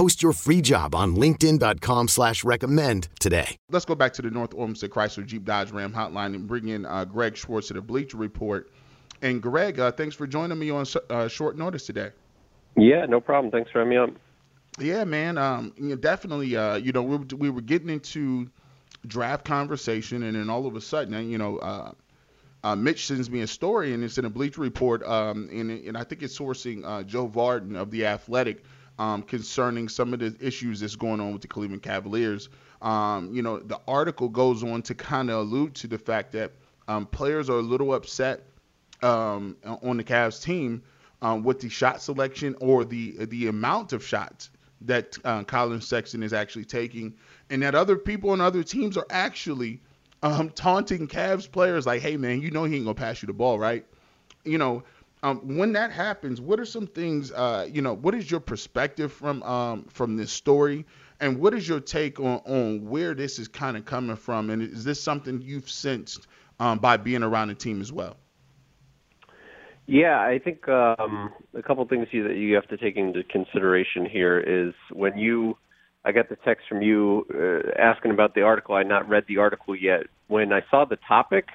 Post your free job on LinkedIn.com slash recommend today. Let's go back to the North Olmsted Chrysler Jeep Dodge Ram hotline and bring in uh, Greg Swartz to the Bleacher Report. And Greg, uh, thanks for joining me on uh, short notice today. Yeah, no problem. Thanks for having me on. Yeah, man. Um, you know, definitely. Uh, you know, we, we were getting into draft conversation, and then all of a sudden, you know, uh, uh, Mitch sends me a story, and it's in a Bleacher Report, um, and, and I think it's sourcing uh, Joe Vardon of the Athletic um, concerning some of the issues that's going on with the Cleveland Cavaliers. Um, you know, the article goes on to kind of allude to the fact that um, players are a little upset um, on the Cavs team um, with the shot selection or the the amount of shots that uh, Collin Sexton is actually taking, and that other people on other teams are actually um, taunting Cavs players like, "Hey man, you know he ain't gonna pass you the ball, right?" You know, um, when that happens, what are some things? Uh, you know, what is your perspective from um, from this story, and what is your take on on where this is kind of coming from? And is this something you've sensed um, by being around the team as well? Yeah, I think um, a couple things you, that you have to take into consideration here is when you I got the text from you uh, asking about the article. I not read the article yet. When I saw the topic,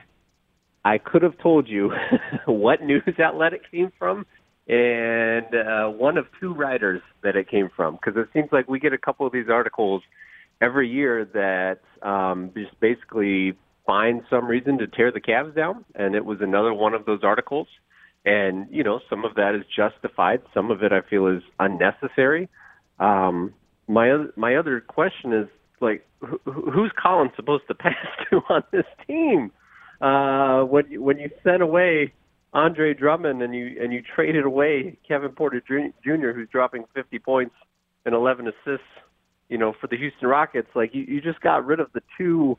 I could have told you what news outlet it came from and uh, one of two writers that it came from. Because it seems like we get a couple of these articles every year that um, just basically find some reason to tear the Cavs down, and it was another one of those articles. And you know, some of that is justified. Some of it I feel is unnecessary. Um, my my other question is like who, who's Collin supposed to pass to on this team? Uh, when you, when you sent away Andre Drummond and you and you traded away Kevin Porter Jr., who's dropping 50 points and 11 assists, you know, for the Houston Rockets, like you, you just got rid of the two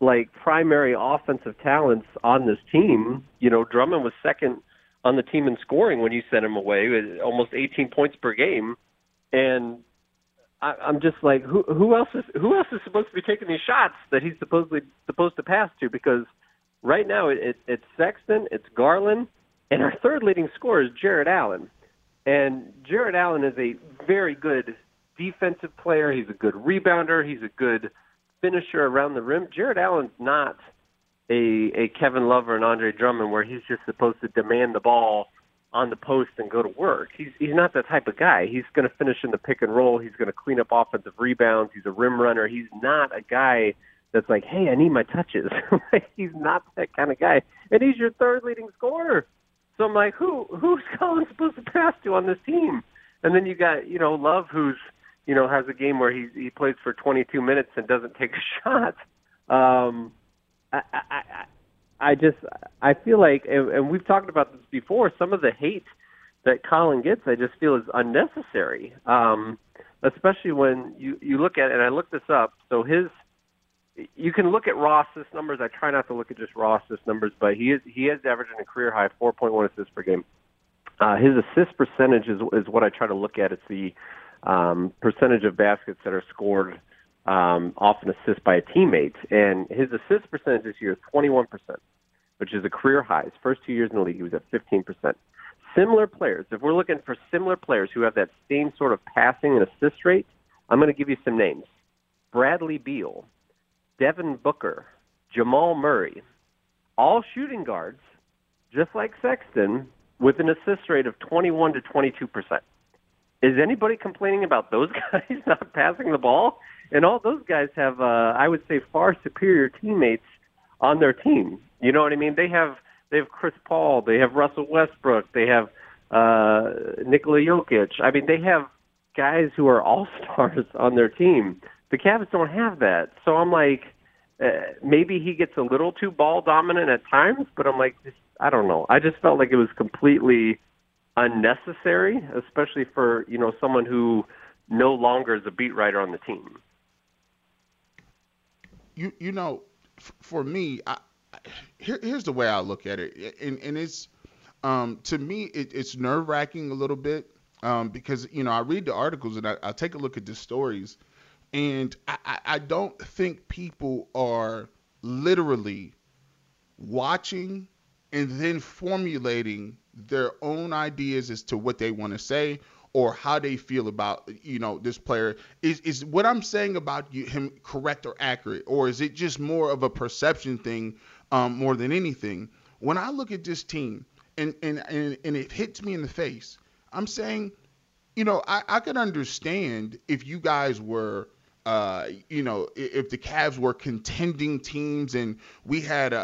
like primary offensive talents on this team. You know, Drummond was second on the team in scoring when you sent him away, almost 18 points per game, and I, I'm just like, who who else is who else is supposed to be taking these shots that he's supposedly supposed to pass to? Because right now it, it, it's Sexton, it's Garland, and our third leading scorer is Jarrett Allen. And Jarrett Allen is a very good defensive player. He's a good rebounder. He's a good finisher around the rim. Jarrett Allen's not a a Kevin Love or an Andre Drummond where he's just supposed to demand the ball on the post and go to work. He's he's not that type of guy. He's going to finish in the pick and roll. He's going to clean up offensive rebounds. He's a rim runner. He's not a guy that's like, hey, I need my touches. he's not that kind of guy, and he's your third leading scorer. So I'm like, who who's Collin supposed to pass to on this team? And then you got you know Love, who's you know has a game where he he plays for 22 minutes and doesn't take a shot. Um, I, I, I I just I feel like, and, we've talked about this before. Some of the hate that Collin gets, I just feel is unnecessary. Um, especially when you you look at, and I looked this up. So his, you can look at assist numbers. I try not to look at just assist numbers, but he is he is averaging a career high 4.1 assists per game. Uh, his assist percentage is is what I try to look at. It's the um, percentage of baskets that are scored um, off an assist by a teammate. And his assist percentage this year is 21%, which is a career high. His first two years in the league, he was at 15%. Similar players, if we're looking for similar players who have that same sort of passing and assist rate, I'm going to give you some names Bradley Beal, Devin Booker, Jamal Murray, all shooting guards, just like Sexton, with an assist rate of 21 to 22 percent. Is anybody complaining about those guys not passing the ball? and all those guys have, uh, I would say, far superior teammates on their team. You know what I mean? They have they have Chris Paul, they have Russell Westbrook, they have uh, Nikola Jokic. I mean, they have guys who are all stars on their team. The Cavs don't have that, so I'm like, uh, maybe he gets a little too ball dominant at times, but I'm like, just, I don't know. I just felt like it was completely unnecessary, especially for you know someone who no longer is a beat writer on the team. You you know, f- for me, I, here, here's the way I look at it, and, and it's um, to me it, it's nerve wracking a little bit um, because you know I read the articles and I, I take a look at the stories, and I, I don't think people are literally watching and then formulating their own ideas as to what they want to say or how they feel about you know this player. Is is what I'm saying about you, him correct or accurate or is it just more of a perception thing um, more than anything? When I look at this team and, and and and it hits me in the face I'm saying you know I, I could understand if you guys were uh, you know, if the Cavs were contending teams and we had a,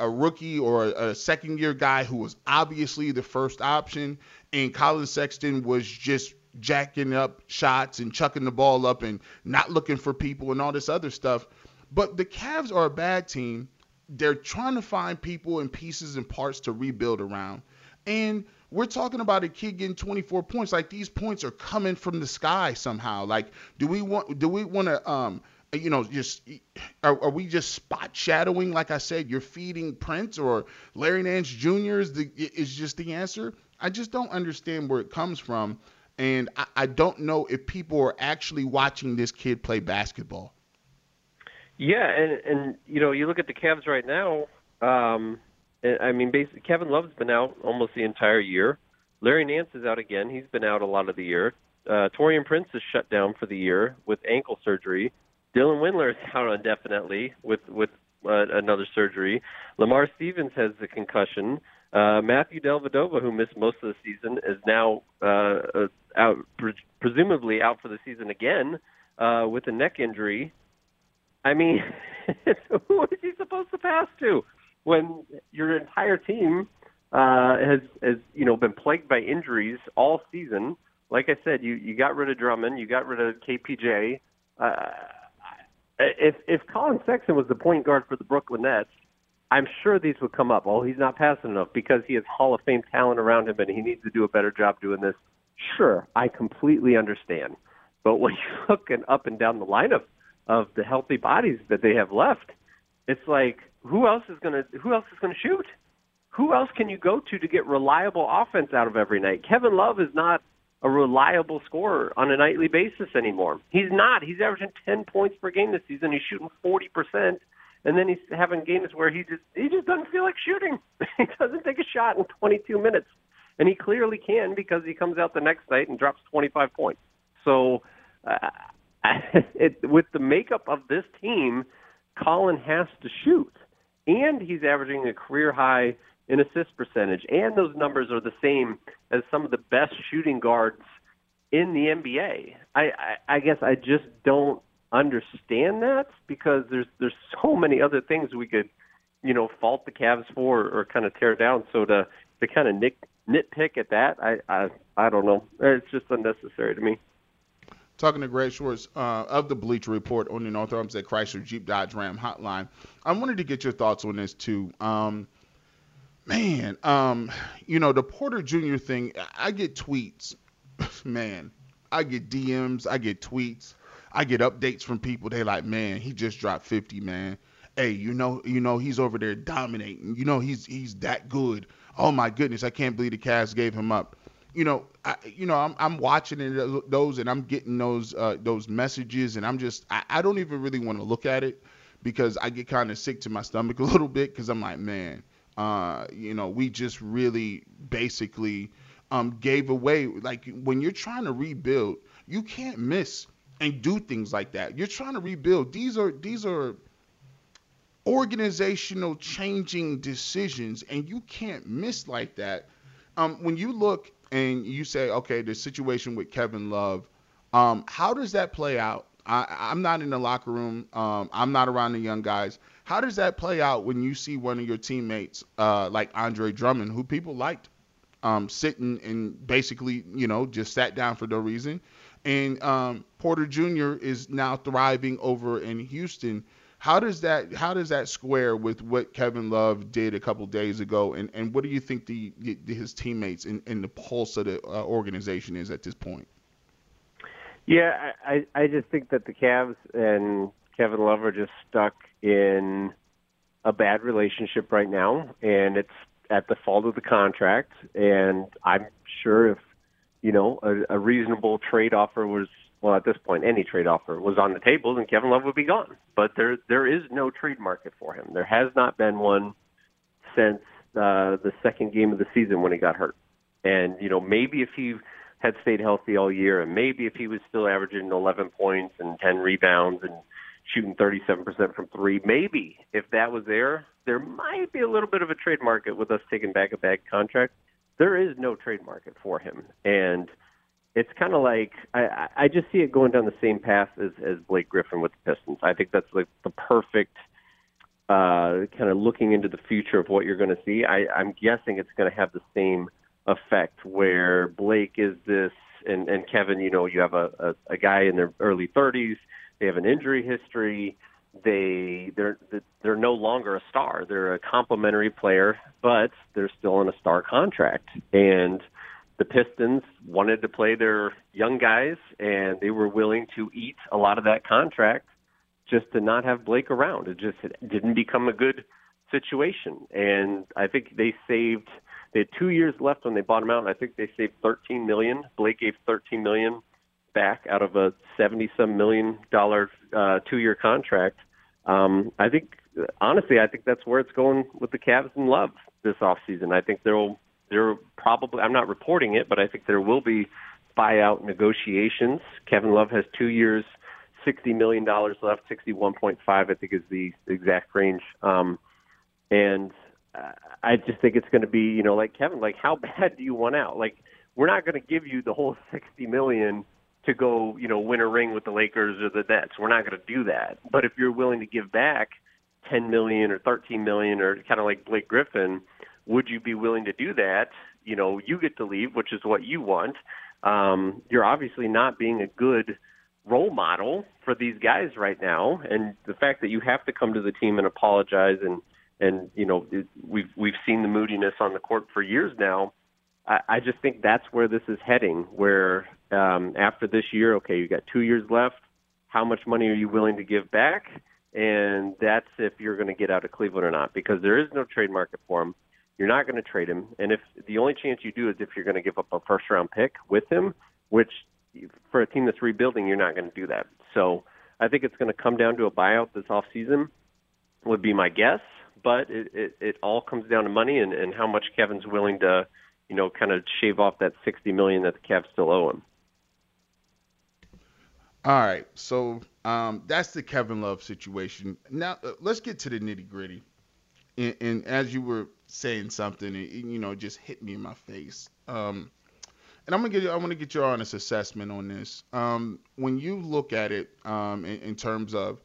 a, a rookie or a, a second year guy who was obviously the first option, and Collin Sexton was just jacking up shots and chucking the ball up and not looking for people and all this other stuff. But the Cavs are a bad team. They're trying to find people and pieces and parts to rebuild around. And we're talking about a kid getting 24 points. Like these points are coming from the sky somehow. Like, do we want do we want to um you know just are, are, we just spot shadowing? Like I said, you're feeding Prince or Larry Nance Jr. is the is just the answer. I just don't understand where it comes from, and I, I don't know if people are actually watching this kid play basketball. Yeah, and and you know you look at the Cavs right now. Um, I mean, basically, Kevin Love's been out almost the entire year. Larry Nance is out again. He's been out a lot of the year. Uh, Taurean Prince is shut down for the year with ankle surgery. Dylan Windler is out indefinitely with with uh, another surgery. Lamar Stevens has the concussion. Uh, Matthew Dellavedova, who missed most of the season, is now uh, uh out, pre- presumably out for the season again uh, with a neck injury. I mean, who is he supposed to pass to? When your entire team uh, has has you know been plagued by injuries all season. Like I said, you you got rid of Drummond, you got rid of KPJ. Uh, if if Collin Sexton was the point guard for the Brooklyn Nets, I'm sure these would come up. Oh, he's not passing enough because he has Hall of Fame talent around him and he needs to do a better job doing this. Sure, I completely understand. But when you look and up and down the line of, of the healthy bodies that they have left, it's like who else is going to who else is going to shoot? Who else can you go to to get reliable offense out of every night? Kevin Love is not a reliable scorer on a nightly basis anymore. He's not. He's averaging 10 points per game this season. He's shooting 40%, and then he's having games where he just he just doesn't feel like shooting. he doesn't take a shot in 22 minutes, and he clearly can because he comes out the next night and drops 25 points. So, uh, it, with the makeup of this team, Collin has to shoot and he's averaging a career high in assist percentage, and those numbers are the same as some of the best shooting guards in the NBA. I, I, I guess I just don't understand that because there's there's so many other things we could, you know, fault the Cavs for or kind of tear down. So to to kind of nit, nitpick at that, I, I I don't know. It's just unnecessary to me talking to Greg Swartz uh, of the Bleacher Report on the North Olmsted Chrysler Jeep Dodge Ram hotline. I wanted to get your thoughts on this too. Um, man, um, you know, the Porter Jr. thing, I get tweets. Man, I get DMs, I get tweets, I get updates from people. They like, man, he just dropped 50, man. Hey, you know, you know, he's over there dominating. You know, he's he's that good. Oh my goodness, I can't believe the Cavs gave him up you know, I, you know, I'm, I'm watching it, those and I'm getting those uh, those messages, and I'm just I, I don't even really want to look at it because I get kind of sick to my stomach a little bit because I'm like, man, uh, you know, we just really basically um, gave away. Like when you're trying to rebuild, you can't miss and do things like that. You're trying to rebuild. These are these are organizational changing decisions, and you can't miss like that. Um, when you look and you say, okay, the situation with Kevin Love, um, how does that play out? I, I'm not in the locker room. Um, I'm not around the young guys. How does that play out when you see one of your teammates, uh, like Andre Drummond, who people liked, um, sitting and basically, you know, just sat down for no reason, and um, Porter Jr. is now thriving over in Houston. How does that how does that square with what Kevin Love did a couple days ago, and, and what do you think the, the his teammates and, and the pulse of the uh, organization is at this point? Yeah, I I just think that the Cavs and Kevin Love are just stuck in a bad relationship right now, and it's at the fault of the contract. And I'm sure if you know a, a reasonable trade offer was well, at this point, any trade offer was on the table, then Kevin Love would be gone. But there there is no trade market for him. There has not been one since uh, the second game of the season when he got hurt. And you know, maybe if he had stayed healthy all year, and maybe if he was still averaging 11 points and 10 rebounds and shooting 37% from three, maybe if that was there, there might be a little bit of a trade market with us taking back a bad contract. There is no trade market for him, and it's kind of like I, I just see it going down the same path as, as Blake Griffin with the Pistons. I think that's like the perfect uh, kind of looking into the future of what you're going to see. I, I'm guessing it's going to have the same effect where Blake is this, and, and Kevin, you know, you have a, a, a guy in their early 30s. They have an injury history. They they're they're no longer a star. They're a complimentary player, but they're still on a star contract. And the Pistons wanted to play their young guys, and they were willing to eat a lot of that contract just to not have Blake around. It just it didn't become a good situation, and I think they saved. They had two years left when they bought him out, and I think they saved 13 million. Blake gave 13 million back out of a 70 some million dollar uh, two year contract. Um, I think honestly, I think that's where it's going with the Cavs and Love this off season. I think they'll there probably I'm not reporting it, but I think there will be buyout negotiations. Kevin Love has two years, sixty million dollars left, sixty one point five I think is the exact range. Um, and I just think it's going to be you know like Kevin, like how bad do you want out? Like we're not going to give you the whole sixty million to go you know win a ring with the Lakers or the Nets. We're not going to do that. But if you're willing to give back ten million or thirteen million or kind of like Blake Griffin would you be willing to do that? You know, you get to leave, which is what you want. Um, you're obviously not being a good role model for these guys right now, and the fact that you have to come to the team and apologize and and you know it, we've we've seen the moodiness on the court for years now. I, I just think that's where this is heading. Where um, after this year, okay, you got two years left. How much money are you willing to give back? And that's if you're going to get out of Cleveland or not, because there is no trade market for him. You're not going to trade him, and if the only chance you do is if you're going to give up a first round pick with him, which for a team that's rebuilding, you're not going to do that. So I think it's going to come down to a buyout this off season, would be my guess. But it, it, it all comes down to money and, and how much Kevin's willing to, you know, kind of shave off that sixty million that the Cavs still owe him. All right, so um, that's the Kevin Love situation. Now uh, let's get to the nitty gritty. And, and, as you were saying something, it, you know, just hit me in my face. Um, and I'm gonna get you, I want to get your honest assessment on this. Um, when you look at it um, in, in, terms of,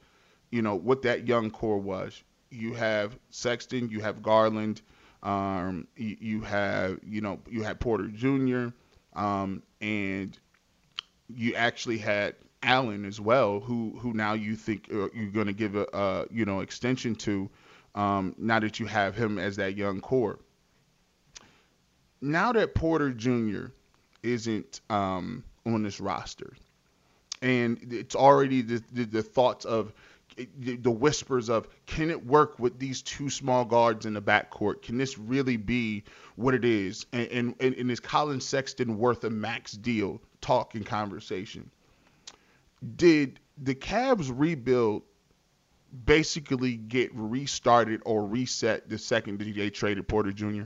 you know, what that young core was, you have Sexton, you have Garland, um, you, you, have you know you had Porter Jr. Um, and you actually had Allen as well, who who now you think uh, you're going to give a, a you know extension to um, now that you have him as that young core. Now that Porter Jr. isn't um, on this roster, and it's already the, the, the thoughts of the whispers of can it work with these two small guards in the backcourt? Can this really be what it is? And, and, and is Collin Sexton worth a max deal? Talk and conversation. Did the Cavs rebuild basically get restarted or reset the second they traded Porter Jr.?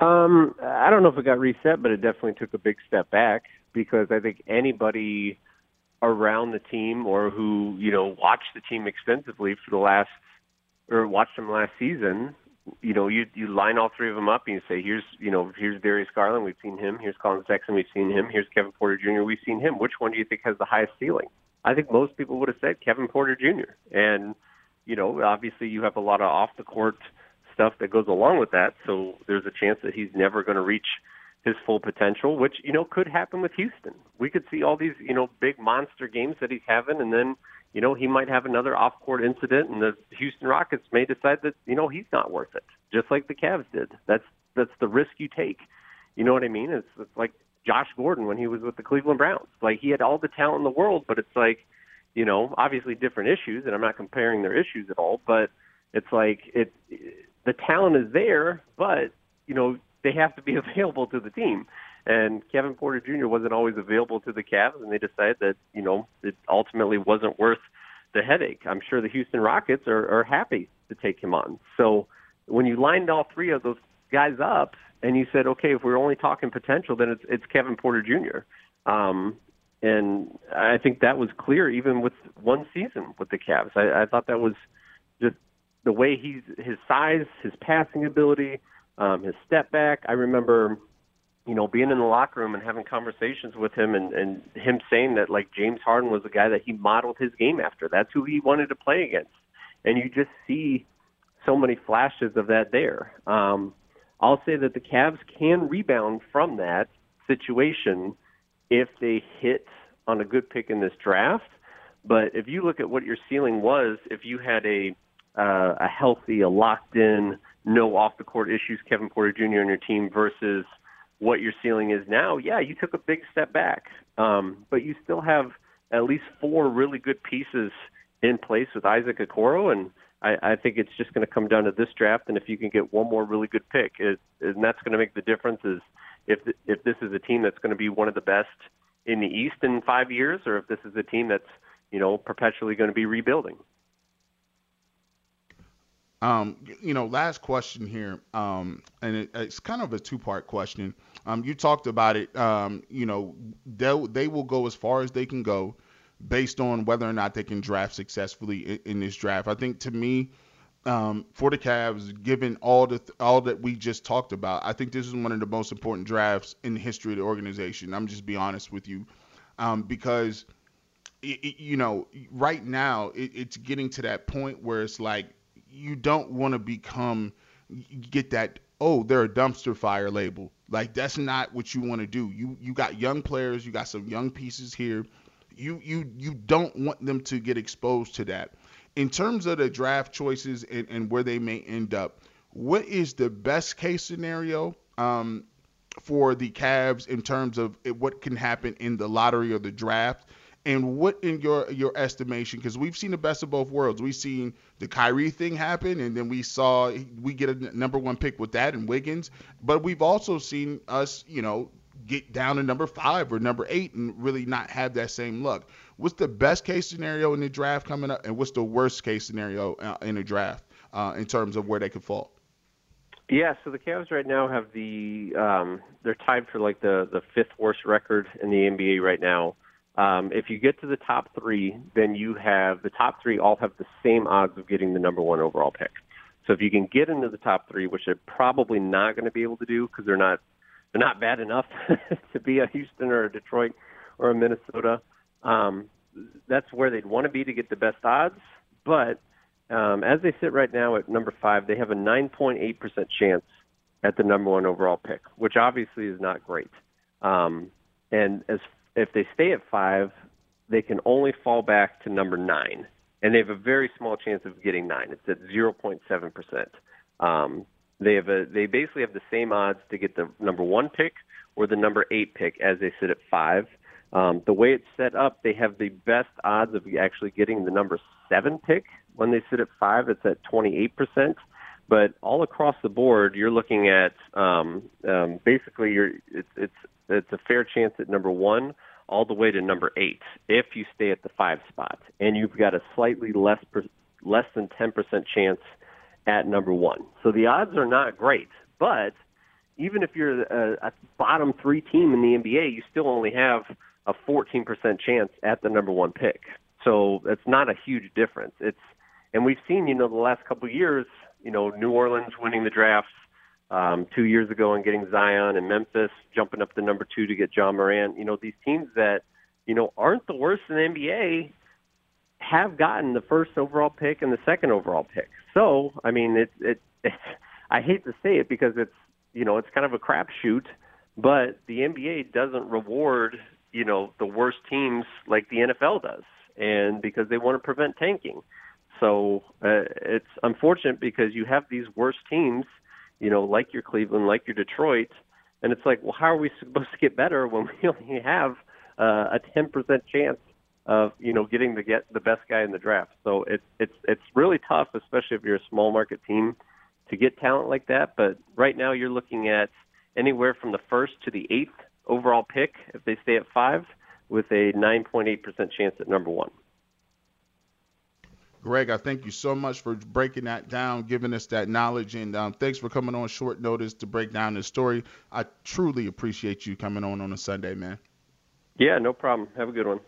Um, I don't know if it got reset, but it definitely took a big step back because I think anybody around the team or who you know watched the team extensively for the last or watched them last season you know, you you line all three of them up and you say, here's you know, here's Darius Garland, we've seen him. Here's Collin Sexton, we've seen him. Here's Kevin Porter Jr., we've seen him. Which one do you think has the highest ceiling? I think most people would have said Kevin Porter Jr. And you know, obviously you have a lot of off the court stuff that goes along with that. So there's a chance that he's never going to reach his full potential, which you know could happen with Houston. We could see all these you know big monster games that he's having, and then you know he might have another off-court incident, and the Houston Rockets may decide that you know he's not worth it, just like the Cavs did. That's that's the risk you take. You know what I mean? It's, it's like Josh Gordon when he was with the Cleveland Browns. Like he had all the talent in the world, but it's like you know obviously different issues, and I'm not comparing their issues at all, but it's like it the talent is there, but you know they have to be available to the team. And Kevin Porter Jr. wasn't always available to the Cavs, and they decided that you know it ultimately wasn't worth the headache. I'm sure the Houston Rockets are, are happy to take him on. So when you lined all three of those guys up, and you said, okay, if we're only talking potential, then it's it's Kevin Porter Jr. Um, and I think that was clear even with one season with the Cavs. I, I thought that was just the way he's his size, his passing ability, um, his step back. I remember, you know, being in the locker room and having conversations with him, and, and him saying that like James Harden was the guy that he modeled his game after. That's who he wanted to play against, and you just see so many flashes of that there. Um, I'll say that the Cavs can rebound from that situation if they hit on a good pick in this draft. But if you look at what your ceiling was, if you had a uh, a healthy, a locked in no off the court issues Kevin Porter Jr. on your team versus what your ceiling is now, yeah, you took a big step back. Um, but you still have at least four really good pieces in place with Isaac Okoro, and I, I think it's just going to come down to this draft. And if you can get one more really good pick, it, and that's going to make the difference. Is if if this is a team that's going to be one of the best in the East in five years, or if this is a team that's you know perpetually going to be rebuilding. Um, you know, last question here, um, and it, it's kind of a two-part question. Um, you talked about it. Um, you know, they they will go as far as they can go, based on whether or not they can draft successfully in, in this draft. I think to me, um, for the Cavs, given all the all that we just talked about, I think this is one of the most important drafts in the history of the organization. I'm just be honest with you, um, because. It, it, you know, right now it, it's getting to that point where it's like you don't want to become get that oh they're a dumpster fire label like that's not what you want to do you you got young players you got some young pieces here you you you don't want them to get exposed to that in terms of the draft choices and, and where they may end up what is the best case scenario um, for the Cavs in terms of what can happen in the lottery or the draft and what, in your your estimation, because we've seen the best of both worlds. We've seen the Kyrie thing happen, and then we saw we get a number one pick with that and Wiggins. But we've also seen us, you know, get down to number five or number eight and really not have that same luck. What's the best case scenario in the draft coming up, and what's the worst case scenario uh, in the draft uh, in terms of where they could fall? Yeah, so the Cavs right now have the um, they're tied for like the the fifth worst record in the NBA right now. Um, if you get to the top three, then you have the top three all have the same odds of getting the number one overall pick. So if you can get into the top three, which they're probably not going to be able to do because they're not they're not bad enough to be a Houston or a Detroit or a Minnesota, um, that's where they'd want to be to get the best odds. But um, as they sit right now at number five, they have a 9.8% chance at the number one overall pick, which obviously is not great. Um, and as if they stay at five, they can only fall back to number nine, and they have a very small chance of getting nine. It's at 0.7 percent. Um, they have a they basically have the same odds to get the number one pick or the number eight pick as they sit at five. Um, the way it's set up, they have the best odds of actually getting the number seven pick when they sit at five. It's at 28 percent. But all across the board, you're looking at um, um, basically you're it's it's it's a fair chance at number one all the way to number eight if you stay at the five spot, and you've got a slightly less per, less than 10% chance at number one. So the odds are not great, but even if you're a, a bottom three team in the NBA, you still only have a 14% chance at the number one pick. So it's not a huge difference. It's and we've seen, you know, the last couple of years, you know, New Orleans winning the draft um, two years ago and getting Zion and Memphis jumping up to number two to get Ja Morant. You know, these teams that, you know, aren't the worst in the NBA have gotten the first overall pick and the second overall pick. So, I mean, it, it, it I hate to say it because it's, you know, it's kind of a crapshoot, but the NBA doesn't reward, you know, the worst teams like the NFL does, and because they want to prevent tanking. So uh, it's unfortunate because you have these worst teams you know, like your Cleveland, like your Detroit, and it's like, well, how are we supposed to get better when we only have uh, a 10% chance of you know getting the get the best guy in the draft? So it's it's it's really tough, especially if you're a small market team, to get talent like that. But right now, you're looking at anywhere from the first to the eighth overall pick if they stay at five, with a 9.8% chance at number one. Greg, I thank you so much for breaking that down, giving us that knowledge, and um, thanks for coming on short notice to break down this story. I truly appreciate you coming on on a Sunday, man. Yeah, no problem. Have a good one.